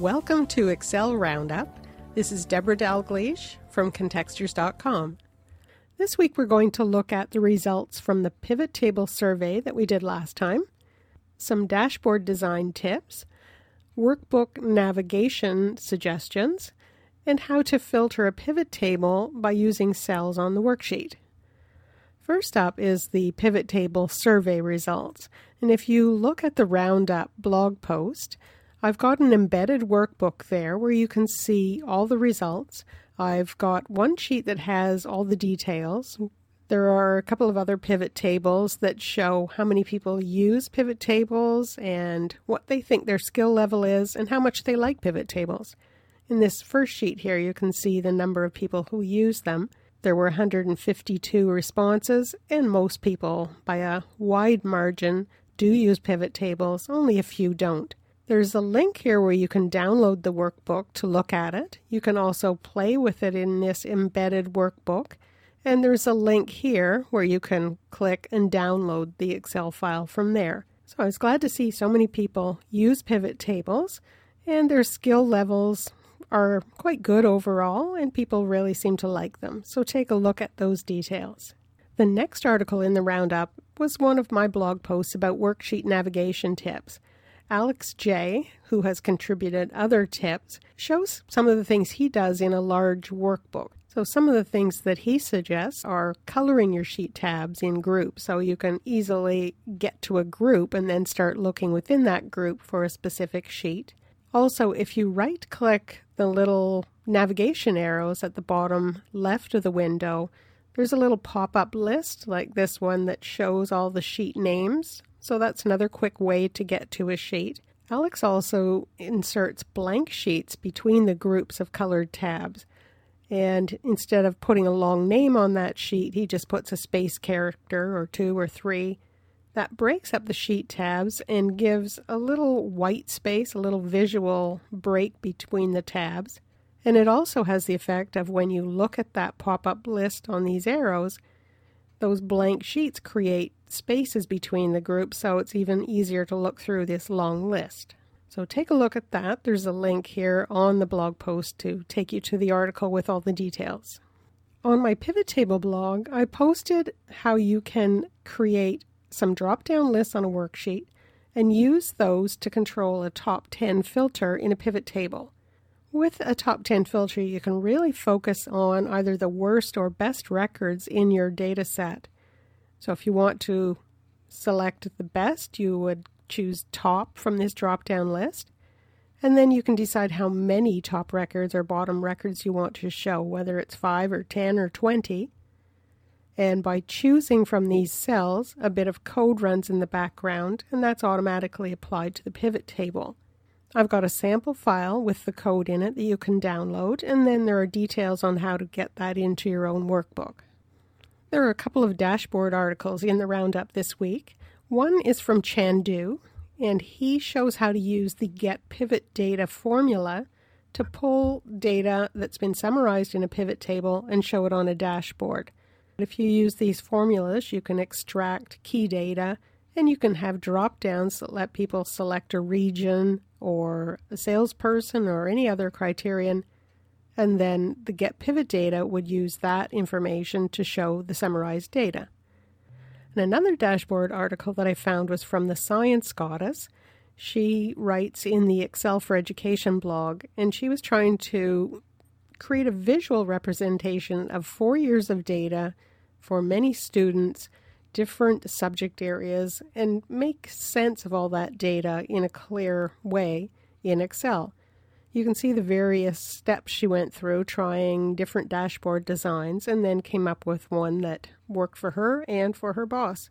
Welcome to Excel Roundup. This is Debra Dalgleish from Contextures.com. This week we're going to look at the results from the pivot table survey that we did last time, some dashboard design tips, workbook navigation suggestions, and how to filter a pivot table by using cells on the worksheet. First up is the pivot table survey results. And if you look at the Roundup blog post, I've got an embedded workbook there where you can see all the results. I've got one sheet that has all the details. There are a couple of other pivot tables that show how many people use pivot tables and what they think their skill level is and how much they like pivot tables. In this first sheet here, you can see the number of people who use them. There were 152 responses, and most people, by a wide margin, do use pivot tables, only a few don't. There's a link here where you can download the workbook to look at it. You can also play with it in this embedded workbook. And there's a link here where you can click and download the Excel file from there. So I was glad to see so many people use pivot tables, and their skill levels are quite good overall, and people really seem to like them. So take a look at those details. The next article in the roundup was one of my blog posts about worksheet navigation tips. Alex J., who has contributed other tips, shows some of the things he does in a large workbook. So, some of the things that he suggests are coloring your sheet tabs in groups so you can easily get to a group and then start looking within that group for a specific sheet. Also, if you right click the little navigation arrows at the bottom left of the window, there's a little pop up list like this one that shows all the sheet names so that's another quick way to get to a sheet. Alex also inserts blank sheets between the groups of colored tabs. And instead of putting a long name on that sheet, he just puts a space character or two or three. That breaks up the sheet tabs and gives a little white space, a little visual break between the tabs. And it also has the effect of when you look at that pop up list on these arrows, those blank sheets create spaces between the groups so it's even easier to look through this long list. So take a look at that. There's a link here on the blog post to take you to the article with all the details. On my pivot table blog, I posted how you can create some drop down lists on a worksheet and use those to control a top 10 filter in a pivot table. With a top 10 filter, you can really focus on either the worst or best records in your data set. So if you want to select the best, you would choose top from this drop down list. And then you can decide how many top records or bottom records you want to show, whether it's 5 or 10 or 20. And by choosing from these cells, a bit of code runs in the background, and that's automatically applied to the pivot table. I've got a sample file with the code in it that you can download, and then there are details on how to get that into your own workbook. There are a couple of dashboard articles in the roundup this week. One is from Chandoo, and he shows how to use the get pivot data formula to pull data that's been summarized in a pivot table and show it on a dashboard. If you use these formulas, you can extract key data and you can have drop downs that let people select a region or a salesperson or any other criterion and then the get pivot data would use that information to show the summarized data. And another dashboard article that I found was from the Science Goddess. She writes in the Excel for Education blog, and she was trying to create a visual representation of four years of data for many students, different subject areas, and make sense of all that data in a clear way in Excel. You can see the various steps she went through trying different dashboard designs and then came up with one that worked for her and for her boss.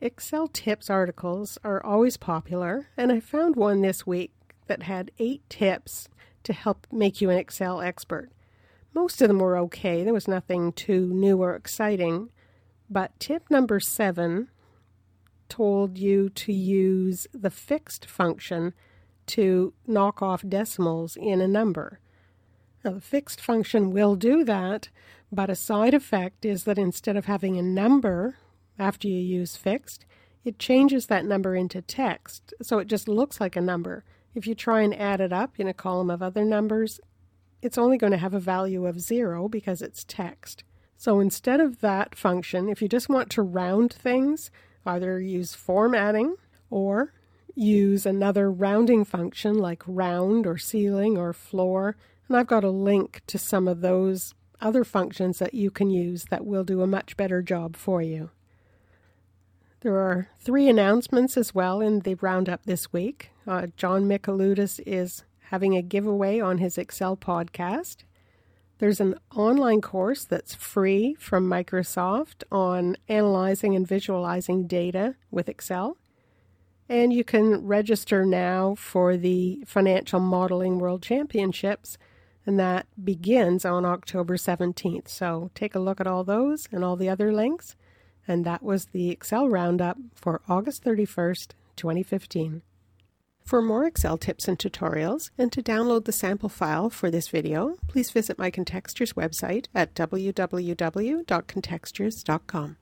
Excel tips articles are always popular, and I found one this week that had eight tips to help make you an Excel expert. Most of them were okay, there was nothing too new or exciting, but tip number seven told you to use the fixed function to knock off decimals in a number. Now, the fixed function will do that, but a side effect is that instead of having a number after you use fixed, it changes that number into text, so it just looks like a number. If you try and add it up in a column of other numbers, it's only going to have a value of zero because it's text. So instead of that function, if you just want to round things, either use formatting or use another rounding function like round or ceiling or floor. And I've got a link to some of those other functions that you can use that will do a much better job for you. There are three announcements as well in the roundup this week. Uh, John Michaloudis is having a giveaway on his Excel podcast. There's an online course that's free from Microsoft on analyzing and visualizing data with Excel. And you can register now for the Financial Modeling World Championships, and that begins on October 17th. So take a look at all those and all the other links. And that was the Excel Roundup for August 31st, 2015. For more Excel tips and tutorials, and to download the sample file for this video, please visit my Contextures website at www.contextures.com.